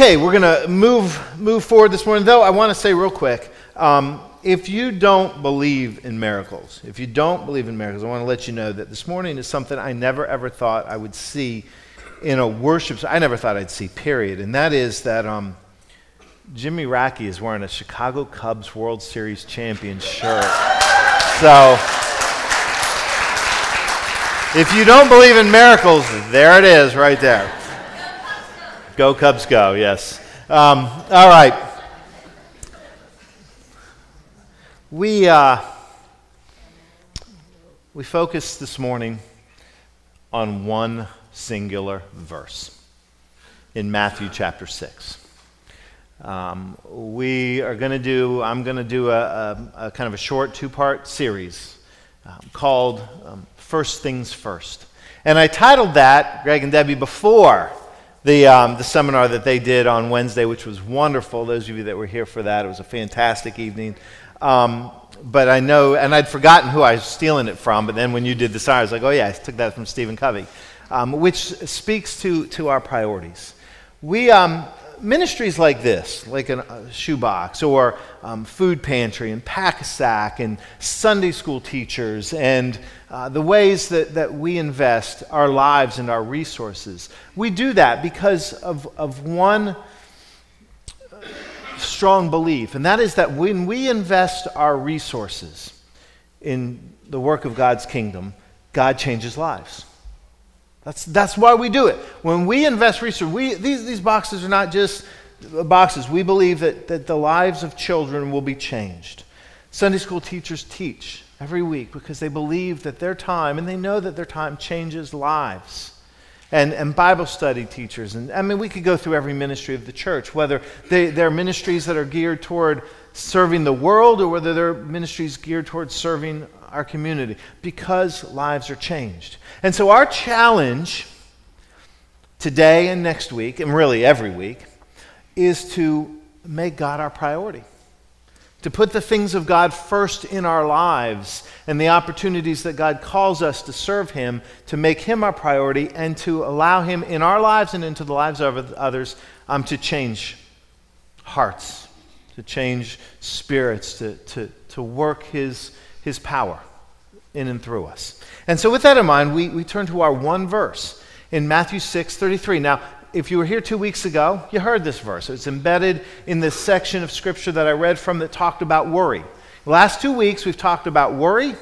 Okay, we're going to move move forward this morning. Though I want to say real quick, um, if you don't believe in miracles, if you don't believe in miracles, I want to let you know that this morning is something I never ever thought I would see in a worship. I never thought I'd see. Period. And that is that um, Jimmy Rackey is wearing a Chicago Cubs World Series champion shirt. So. If you don't believe in miracles, there it is right there. Go Cubs, go, yes. Um, all right. We, uh, we focus this morning on one singular verse in Matthew chapter 6. Um, we are going to do, I'm going to do a, a, a, kind of a short two part series um, called um, First Things First. And I titled that, Greg and Debbie, before the, um, the seminar that they did on Wednesday, which was wonderful. Those of you that were here for that, it was a fantastic evening. Um, but I know, and I'd forgotten who I was stealing it from, but then when you did the seminar, I was like, oh, yeah, I took that from Stephen Covey, um, which speaks to, to our priorities. We, um, ministries like this, like a shoebox or um, food pantry and pack a sack and Sunday school teachers and uh, the ways that, that we invest our lives and our resources, we do that because of, of one strong belief, and that is that when we invest our resources in the work of God's kingdom, God changes lives. That's, that's why we do it. When we invest resources, we, these, these boxes are not just boxes. We believe that, that the lives of children will be changed. Sunday school teachers teach every week because they believe that their time, and they know that their time changes lives. And, and Bible study teachers, and I mean, we could go through every ministry of the church, whether they, they're ministries that are geared toward serving the world or whether they're ministries geared toward serving our community, because lives are changed. And so, our challenge today and next week, and really every week, is to make God our priority. To put the things of God first in our lives and the opportunities that God calls us to serve Him, to make Him our priority, and to allow Him in our lives and into the lives of others um, to change hearts, to change spirits, to, to, to work His, His power in and through us. And so, with that in mind, we, we turn to our one verse in Matthew 6 33. Now, if you were here two weeks ago, you heard this verse. It's embedded in this section of scripture that I read from that talked about worry. The last two weeks, we've talked about worry,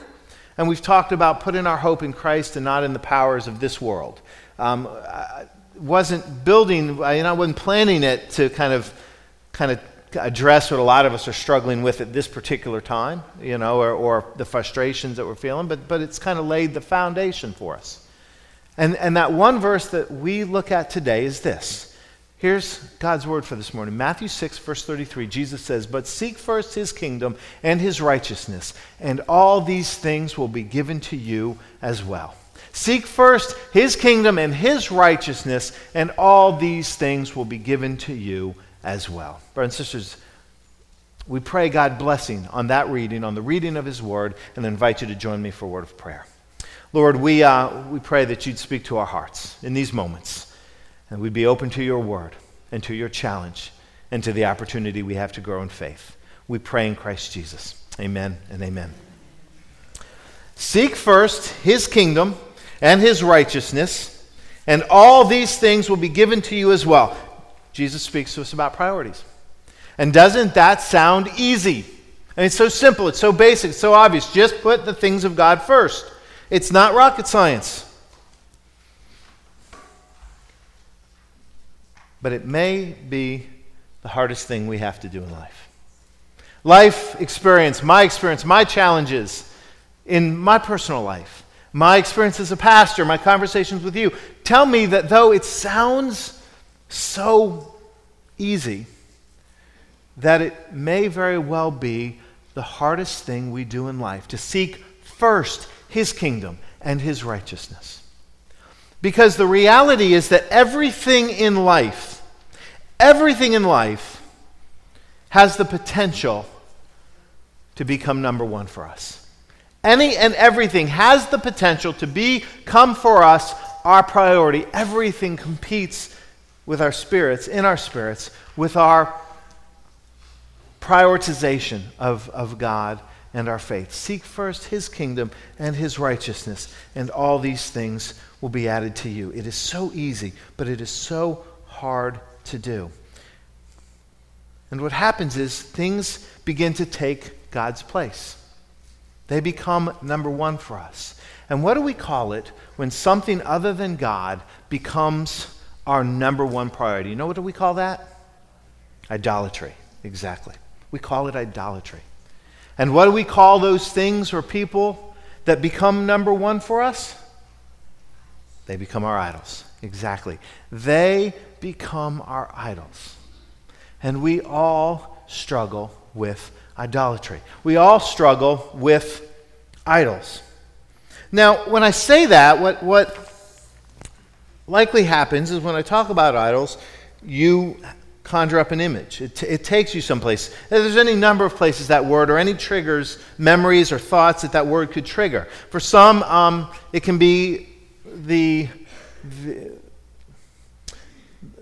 and we've talked about putting our hope in Christ and not in the powers of this world. Um, I wasn't building, I, you know, I wasn't planning it to kind of, kind of address what a lot of us are struggling with at this particular time, you know, or, or the frustrations that we're feeling, but, but it's kind of laid the foundation for us. And, and that one verse that we look at today is this. Here's God's word for this morning. Matthew 6, verse 33, Jesus says, But seek first his kingdom and his righteousness, and all these things will be given to you as well. Seek first his kingdom and his righteousness, and all these things will be given to you as well. Brothers and sisters, we pray God blessing on that reading, on the reading of his word, and invite you to join me for a word of prayer. Lord, we, uh, we pray that you'd speak to our hearts in these moments, and we'd be open to your word and to your challenge and to the opportunity we have to grow in faith. We pray in Christ Jesus. Amen and amen. Seek first his kingdom and his righteousness, and all these things will be given to you as well. Jesus speaks to us about priorities. And doesn't that sound easy? And it's so simple, it's so basic, it's so obvious. Just put the things of God first. It's not rocket science. But it may be the hardest thing we have to do in life. Life experience, my experience, my challenges in my personal life, my experience as a pastor, my conversations with you tell me that though it sounds so easy, that it may very well be the hardest thing we do in life to seek first his kingdom and his righteousness. Because the reality is that everything in life, everything in life has the potential to become number one for us. Any and everything has the potential to become for us our priority. Everything competes with our spirits, in our spirits, with our prioritization of, of God and our faith. Seek first his kingdom and his righteousness, and all these things will be added to you. It is so easy, but it is so hard to do. And what happens is things begin to take God's place. They become number one for us. And what do we call it when something other than God becomes our number one priority? You know what do we call that? Idolatry. Exactly. We call it idolatry. And what do we call those things or people that become number one for us? They become our idols. Exactly. They become our idols. And we all struggle with idolatry. We all struggle with idols. Now, when I say that, what, what likely happens is when I talk about idols, you conjure up an image. It, t- it takes you someplace. If there's any number of places that word or any triggers, memories, or thoughts that that word could trigger. For some, um, it can be the, the,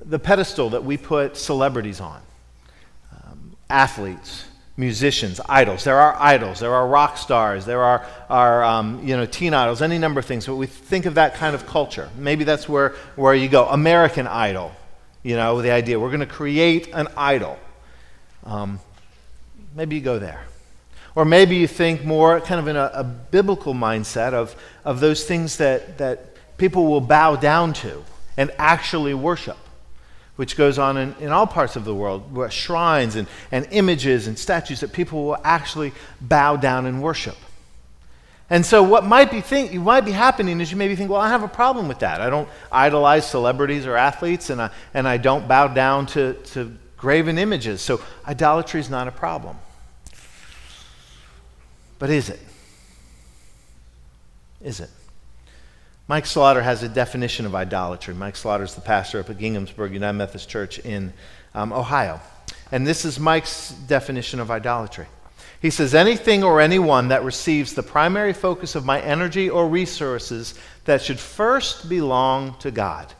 the pedestal that we put celebrities on um, athletes, musicians, idols. There are idols. There are rock stars. There are, are um, you know, teen idols, any number of things. But we think of that kind of culture. Maybe that's where, where you go. American Idol, you know, the idea. We're going to create an idol. Um, maybe you go there. Or maybe you think more kind of in a, a biblical mindset of, of those things that, that people will bow down to and actually worship which goes on in, in all parts of the world, where shrines and, and images and statues that people will actually bow down and worship. And so, what might be think, might be happening is you maybe think, well, I have a problem with that. I don't idolize celebrities or athletes, and I, and I don't bow down to, to graven images. So, idolatry is not a problem. But is it? Is it? Mike Slaughter has a definition of idolatry. Mike Slaughter is the pastor up at Ginghamsburg United Methodist Church in um, Ohio. And this is Mike's definition of idolatry. He says, Anything or anyone that receives the primary focus of my energy or resources that should first belong to God.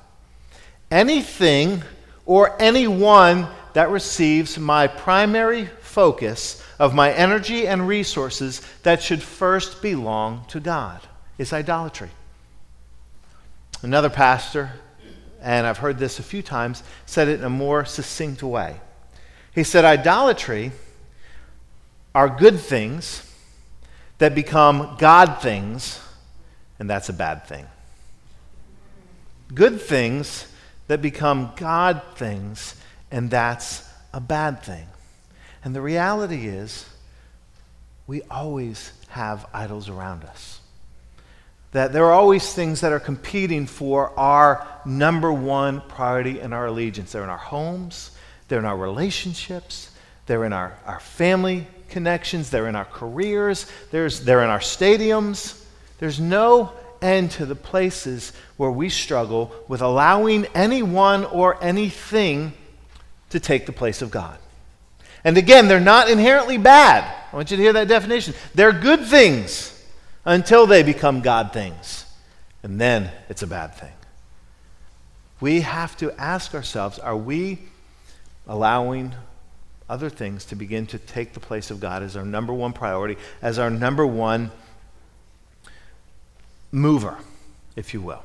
Anything or anyone that receives my primary focus of my energy and resources that should first belong to God is idolatry. Another pastor, and I've heard this a few times, said it in a more succinct way. He said, Idolatry are good things that become God things, and that's a bad thing. Good things that become God things, and that's a bad thing. And the reality is, we always have idols around us that there are always things that are competing for our number one priority and our allegiance. They're in our homes, they're in our relationships, they're in our, our family connections, they're in our careers, there's, they're in our stadiums. There's no end to the places where we struggle with allowing anyone or anything to take the place of God. And again, they're not inherently bad. I want you to hear that definition. They're good things until they become God things. And then it's a bad thing. We have to ask ourselves are we allowing other things to begin to take the place of God as our number one priority, as our number one mover, if you will?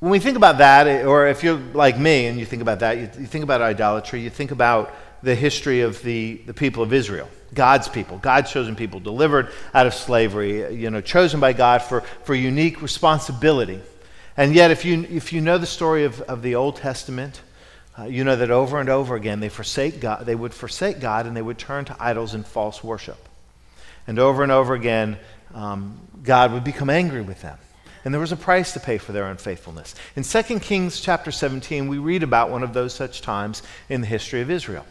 When we think about that, eh, or if you're like me and you think about that, you, you think about idolatry, you think about the history of the, the people of Israel, God's people, God's chosen people, delivered out of slavery, eh, you know, chosen by God for, for unique responsibility. And yet, if you, if you know the story of, of the Old Testament, uh, you know that over and over again they forsake God, they would forsake God and they would turn to idols and false worship. And over and over again, um, God would become angry with them. And there was a price to pay for their unfaithfulness. In 2 Kings chapter 17, we read about one of those such times in the history of Israel.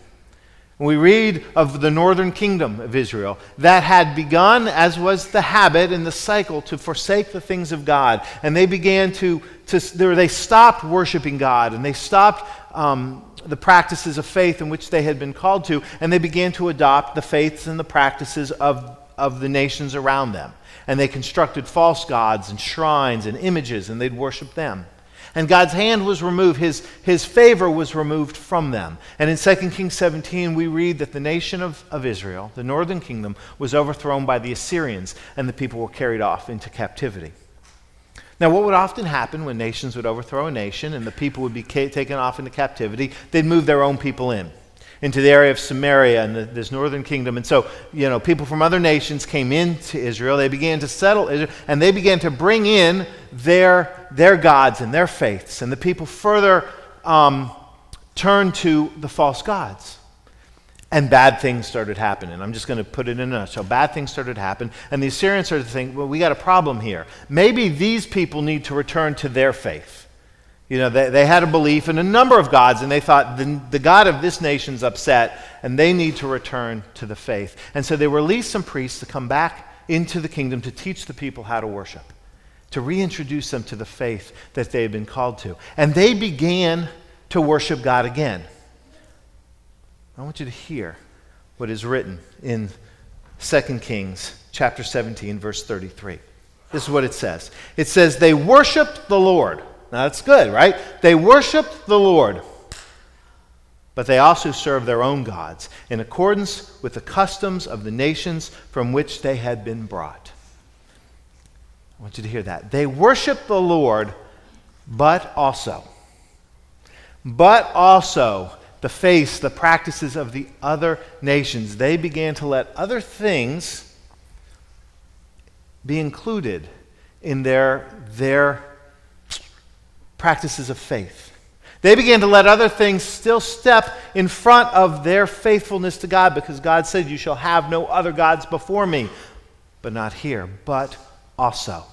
We read of the northern kingdom of Israel that had begun, as was the habit and the cycle, to forsake the things of God. And they began to, to they stopped worshiping God and they stopped um, the practices of faith in which they had been called to, and they began to adopt the faiths and the practices of, of the nations around them. And they constructed false gods and shrines and images, and they'd worship them. And God's hand was removed, his, his favor was removed from them. And in 2 Kings 17, we read that the nation of, of Israel, the northern kingdom, was overthrown by the Assyrians, and the people were carried off into captivity. Now, what would often happen when nations would overthrow a nation and the people would be ca- taken off into captivity? They'd move their own people in into the area of Samaria and the, this northern kingdom. And so, you know, people from other nations came into Israel. They began to settle Israel, and they began to bring in their, their gods and their faiths. And the people further um, turned to the false gods. And bad things started happening. I'm just going to put it in a nutshell. Bad things started happening. And the Assyrians started to think, well, we got a problem here. Maybe these people need to return to their faith. You know, they, they had a belief in a number of gods, and they thought the, the God of this nation's upset, and they need to return to the faith. And so they released some priests to come back into the kingdom to teach the people how to worship, to reintroduce them to the faith that they had been called to. And they began to worship God again. I want you to hear what is written in 2 Kings chapter 17, verse 33. This is what it says. It says, They worshiped the Lord now that's good, right? They worshiped the Lord, but they also served their own gods in accordance with the customs of the nations from which they had been brought. I want you to hear that. They worshiped the Lord, but also, but also the face, the practices of the other nations. They began to let other things be included in their, their practices of faith. They began to let other things still step in front of their faithfulness to God because God said, You shall have no other gods before me. But not here, but also.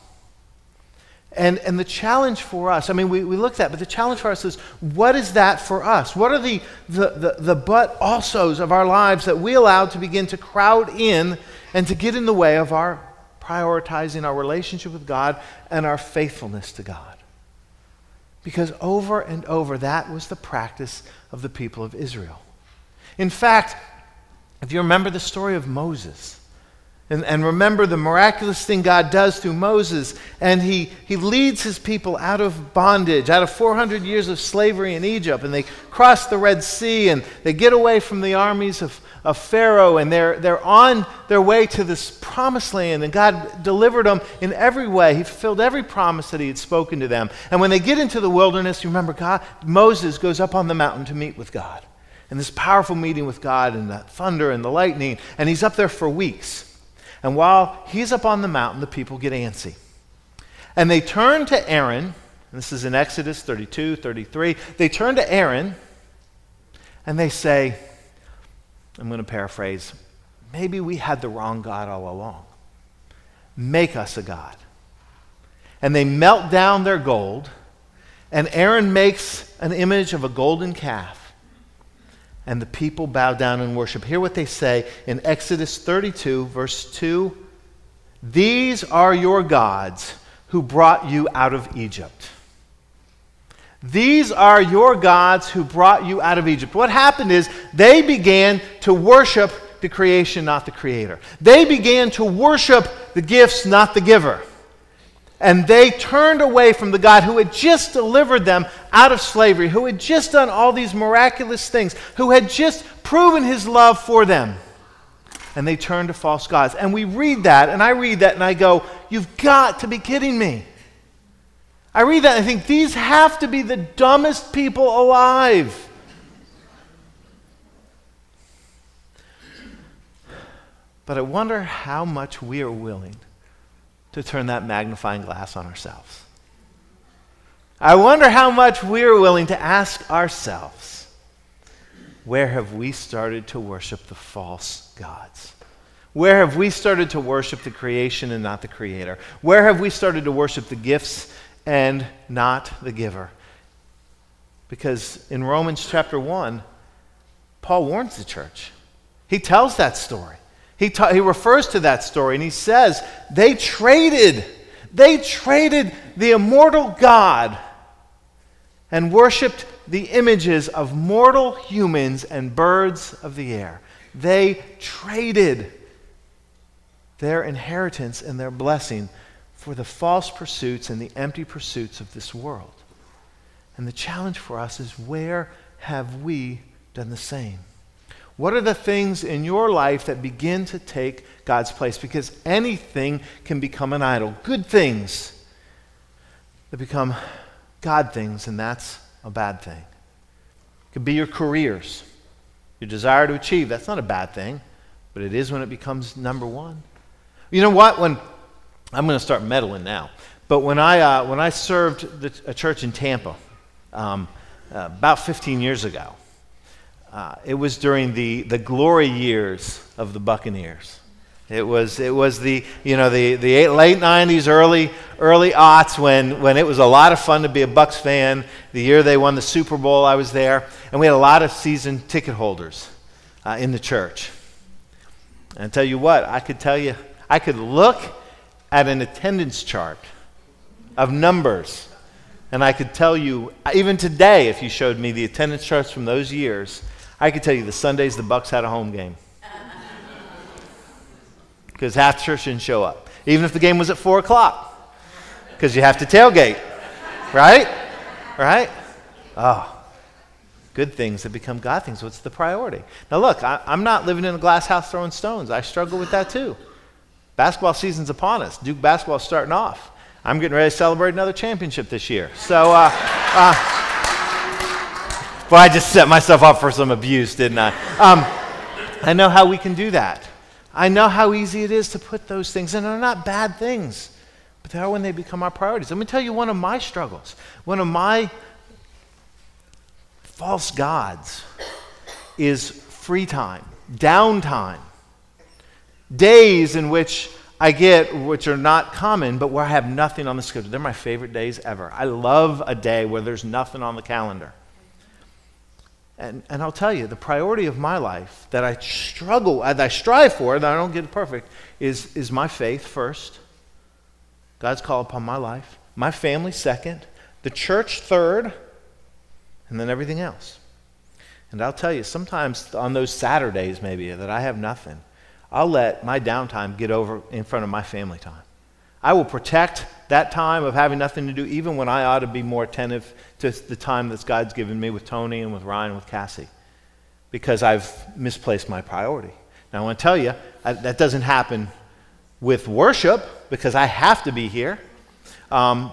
And, and the challenge for us, I mean, we, we looked at, that, but the challenge for us is what is that for us? What are the, the, the, the but alsos of our lives that we allow to begin to crowd in and to get in the way of our prioritizing our relationship with God and our faithfulness to God? Because over and over, that was the practice of the people of Israel. In fact, if you remember the story of Moses, and, and remember the miraculous thing God does through Moses, and he, he leads his people out of bondage, out of 400 years of slavery in Egypt, and they cross the Red Sea, and they get away from the armies of, of Pharaoh, and they're, they're on their way to this promised land, and God delivered them in every way. He fulfilled every promise that He had spoken to them. And when they get into the wilderness, you remember God, Moses goes up on the mountain to meet with God. And this powerful meeting with God, and the thunder and the lightning, and he's up there for weeks. And while he's up on the mountain, the people get antsy. And they turn to Aaron, this is in Exodus 32, 33. They turn to Aaron and they say, I'm going to paraphrase, maybe we had the wrong God all along. Make us a God. And they melt down their gold, and Aaron makes an image of a golden calf. And the people bow down and worship. Hear what they say in Exodus 32, verse 2 These are your gods who brought you out of Egypt. These are your gods who brought you out of Egypt. What happened is they began to worship the creation, not the creator. They began to worship the gifts, not the giver. And they turned away from the God who had just delivered them out of slavery, who had just done all these miraculous things, who had just proven his love for them. And they turned to false gods. And we read that, and I read that, and I go, You've got to be kidding me. I read that and I think these have to be the dumbest people alive. But I wonder how much we are willing to turn that magnifying glass on ourselves. I wonder how much we are willing to ask ourselves where have we started to worship the false gods? Where have we started to worship the creation and not the creator? Where have we started to worship the gifts and not the giver. Because in Romans chapter 1, Paul warns the church. He tells that story. He, ta- he refers to that story and he says they traded, they traded the immortal God and worshiped the images of mortal humans and birds of the air. They traded their inheritance and their blessing for the false pursuits and the empty pursuits of this world. And the challenge for us is where have we done the same? What are the things in your life that begin to take God's place? Because anything can become an idol. Good things that become God things, and that's a bad thing. It could be your careers, your desire to achieve. That's not a bad thing, but it is when it becomes number one. You know what? When I'm going to start meddling now, but when I uh, when I served the, a church in Tampa um, uh, about 15 years ago, uh, it was during the, the glory years of the Buccaneers. It was, it was the, you know, the, the late 90s, early, early aughts when, when it was a lot of fun to be a Bucs fan. The year they won the Super Bowl, I was there. And we had a lot of season ticket holders uh, in the church. And I tell you what, I could tell you, I could look at an attendance chart of numbers, and I could tell you, even today, if you showed me the attendance charts from those years, I could tell you the Sundays the Bucs had a home game. Because half church didn't show up. Even if the game was at 4 o'clock. Because you have to tailgate. Right? Right? Oh. Good things that become God things. What's the priority? Now, look, I, am not living in a glass house throwing stones. I struggle with that too. Basketball season's upon us. Duke basketball's starting off. I'm getting ready to celebrate another championship this year. So, uh, uh, I just set myself up for some abuse, didn't I? Um, I know how we can do that. I know how easy it is to put those things, and they're not bad things, but they are when they become our priorities. Let me tell you one of my struggles. One of my false gods is free time, downtime, days in which I get, which are not common, but where I have nothing on the schedule. They're my favorite days ever. I love a day where there's nothing on the calendar. And, and I'll tell you, the priority of my life that I struggle, that I strive for, that I don't get perfect, is, is my faith first. God's call upon my life. My family second. The church third. And then everything else. And I'll tell you, sometimes on those Saturdays, maybe, that I have nothing, I'll let my downtime get over in front of my family time. I will protect that time of having nothing to do, even when I ought to be more attentive to the time that God's given me with Tony and with Ryan and with Cassie, because I've misplaced my priority. Now, I want to tell you, I, that doesn't happen with worship because I have to be here. Um,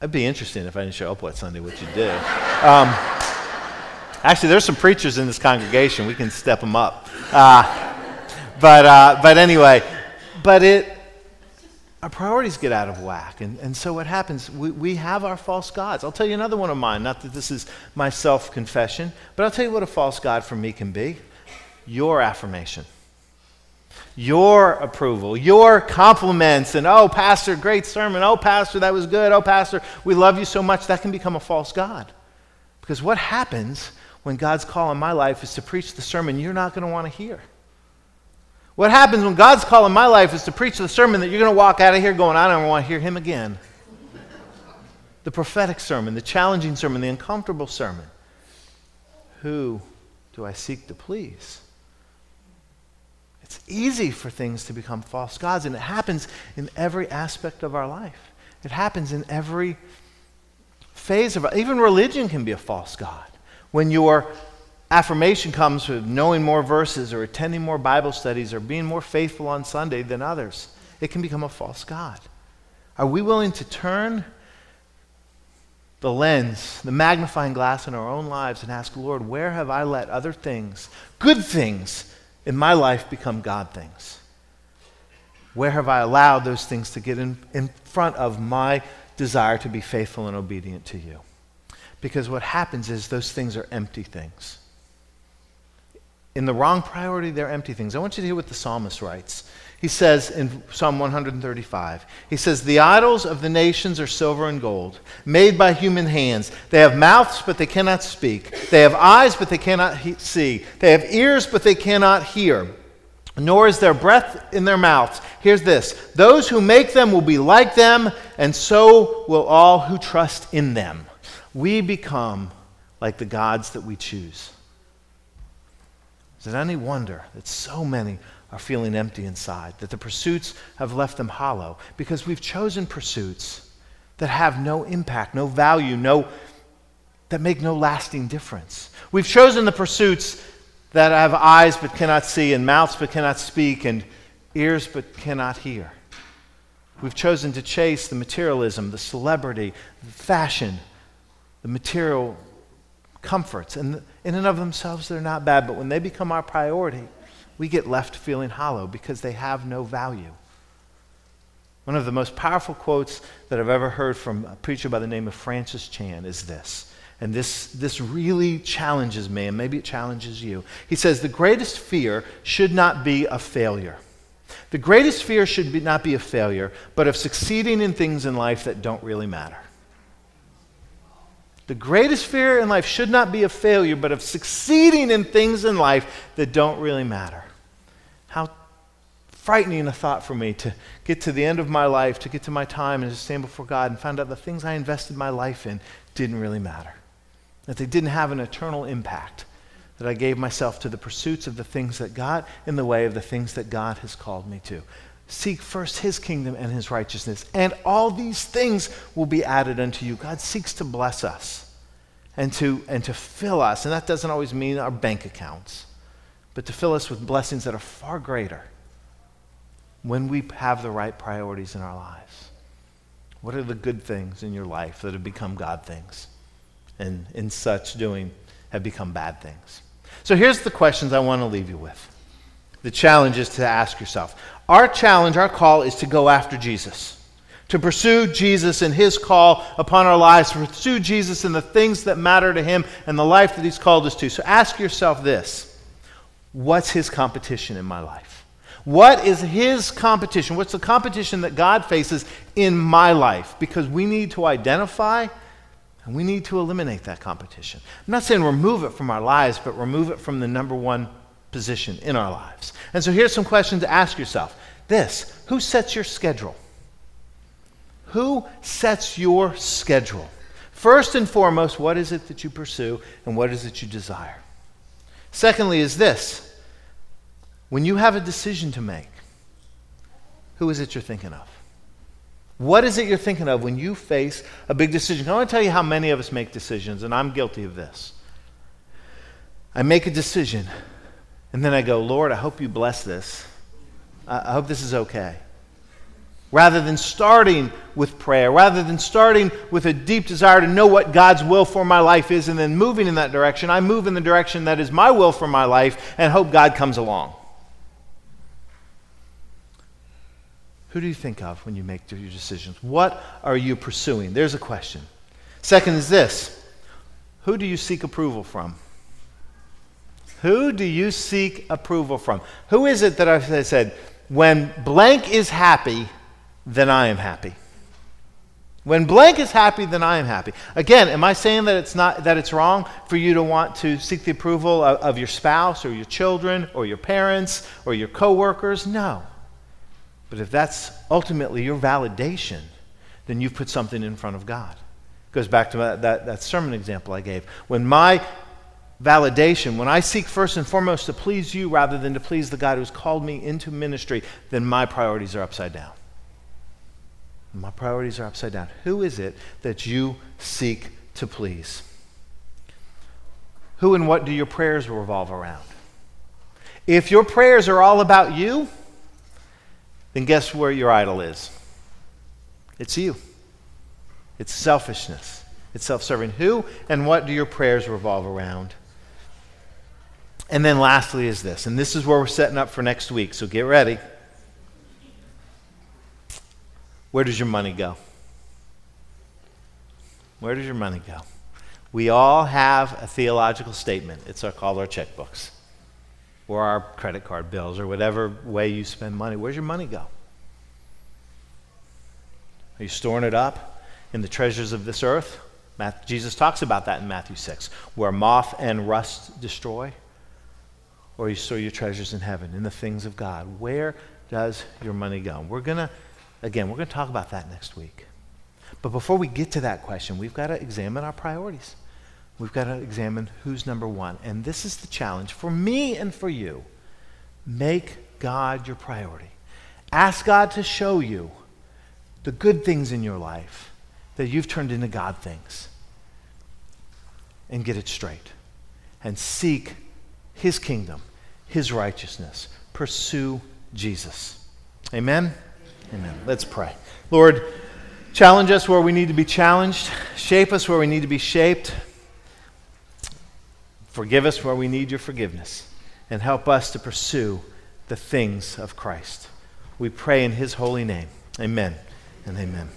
it'd be interesting if I didn't show up what Sunday, what you do. Um, actually, there's some preachers in this congregation. We can step them up. Uh, but, uh, but anyway, but it, our priorities get out of whack. And, and so what happens, we, we have our false gods. I'll tell you another one of mine, not that this is my self confession, but I'll tell you what a false God for me can be your affirmation, your approval, your compliments, and oh, Pastor, great sermon. Oh, Pastor, that was good. Oh, Pastor, we love you so much. That can become a false God. Because what happens when God's call in my life is to preach the sermon you're not going to want to hear? What happens when God's call in my life is to preach the sermon that you're going to walk out of here going, I don't want to hear him again. the prophetic sermon, the challenging sermon, the uncomfortable sermon. Who do I seek to please? It's easy for things to become false gods, and it happens in every aspect of our life. It happens in every phase of our Even religion can be a false god. When you're affirmation comes with knowing more verses or attending more Bible studies or being more faithful on Sunday than others. It can become a false God. Are we willing to turn the lens, the magnifying glass in our own lives and ask, Lord, where have I let other things, good things in my life, become God things? Where have I allowed those things to get in, in front of my desire to be faithful and obedient to you? Because what happens is those things are empty things in the wrong priority, they're empty things. I want you to hear what the psalmist writes. He says in Psalm 135, he says, The idols of the nations are silver and gold, made by human hands. They have mouths, but they cannot speak. They have eyes, but they cannot he- see. They have ears, but they cannot hear. Nor is there breath in their mouths. Here's this Those who make them will be like them, and so will all who trust in them. We become like the gods that we choose. Is it any wonder that so many are feeling empty inside, that the pursuits have left them hollow? Because we've chosen pursuits that have no impact, no value, no, that make no lasting difference. We've chosen the pursuits that have eyes but cannot see, and mouths but cannot speak, and ears but cannot hear. We've chosen to chase the materialism, the celebrity, the fashion, the material comforts. And in and of themselves, they're not bad, but when they become our priority, we get left feeling hollow because they have no value. One of the most powerful quotes that I've ever heard from a preacher by the name of Francis Chan is this. And this, this really challenges me, and maybe it challenges you. He says, The greatest fear should not be a failure. The greatest fear should be, not be a failure, but of succeeding in things in life that don't really matter. The greatest fear in life should not be a failure, but of succeeding in things in life that don't really matter. How frightening a thought for me to get to the end of my life, to get to my time and to stand before God and find out the things I invested my life in didn't really matter, that they didn't have an eternal impact, that I gave myself to the pursuits of the things that got in the way of the things that God has called me to. Seek first his kingdom and his righteousness, and all these things will be added unto you. God seeks to bless us and to, and to fill us, and that doesn't always mean our bank accounts, but to fill us with blessings that are far greater when we have the right priorities in our lives. What are the good things in your life that have become God things? And in such doing, have become bad things. So here's the questions I want to leave you with. The challenge is to ask yourself our challenge, our call is to go after Jesus, to pursue Jesus and his call upon our lives, to pursue Jesus and the things that matter to him and the life that he's called us to. So ask yourself this what's his competition in my life? What is his competition? What's the competition that God faces in my life? Because we need to identify and we need to eliminate that competition. I'm not saying remove it from our lives, but remove it from the number one position in our lives. And so here's some questions to ask yourself. This Who sets your schedule? Who sets your schedule? First and foremost, what is it that you pursue and what is it you desire? Secondly, is this when you have a decision to make, who is it you're thinking of? What is it you're thinking of when you face a big decision? I want to tell you how many of us make decisions, and I'm guilty of this. I make a decision and then I go, Lord, I hope you bless this. I hope this is okay. Rather than starting with prayer, rather than starting with a deep desire to know what God's will for my life is and then moving in that direction, I move in the direction that is my will for my life and hope God comes along. Who do you think of when you make your decisions? What are you pursuing? There's a question. Second is this Who do you seek approval from? Who do you seek approval from? Who is it that I said, when blank is happy, then I am happy? When blank is happy, then I am happy. Again, am I saying that it's not that it's wrong for you to want to seek the approval of, of your spouse or your children or your parents or your coworkers? No. But if that's ultimately your validation, then you've put something in front of God. It goes back to that, that, that sermon example I gave. When my validation, when I seek first and foremost to please you rather than to please the God who's called me into ministry, then my priorities are upside down. My priorities are upside down. Who is it that you seek to please? Who and what do your prayers revolve around? If your prayers are all about you, then guess where your idol is? It's you. It's selfishness. It's self serving. Who and what do your prayers revolve around? And then lastly is this, and this is where we're setting up for next week, so get ready. Where does your money go? Where does your money go? We all have a theological statement. It's our, called our checkbooks or our credit card bills or whatever way you spend money. Where's your money go? Are you storing it up in the treasures of this earth? Jesus talks about that in Matthew 6, where moth and rust destroy or you store your treasures in heaven, in the things of God? Where does your money go? We're going to, again, we're going to talk about that next week. But before we get to that question, we've got to examine our priorities. We've got to examine who's number one. And this is the challenge for me and for you. Make God your priority. Ask God to show you the good things in your life that you've turned into God things and get it straight and seek His kingdom, His righteousness. Pursue Jesus. Amen? Amen. Let's pray. Lord, challenge us where we need to be challenged, shape us where we need to be shaped, forgive us where we need your forgiveness, and help us to pursue the things of Christ. We pray in His holy name. Amen and amen.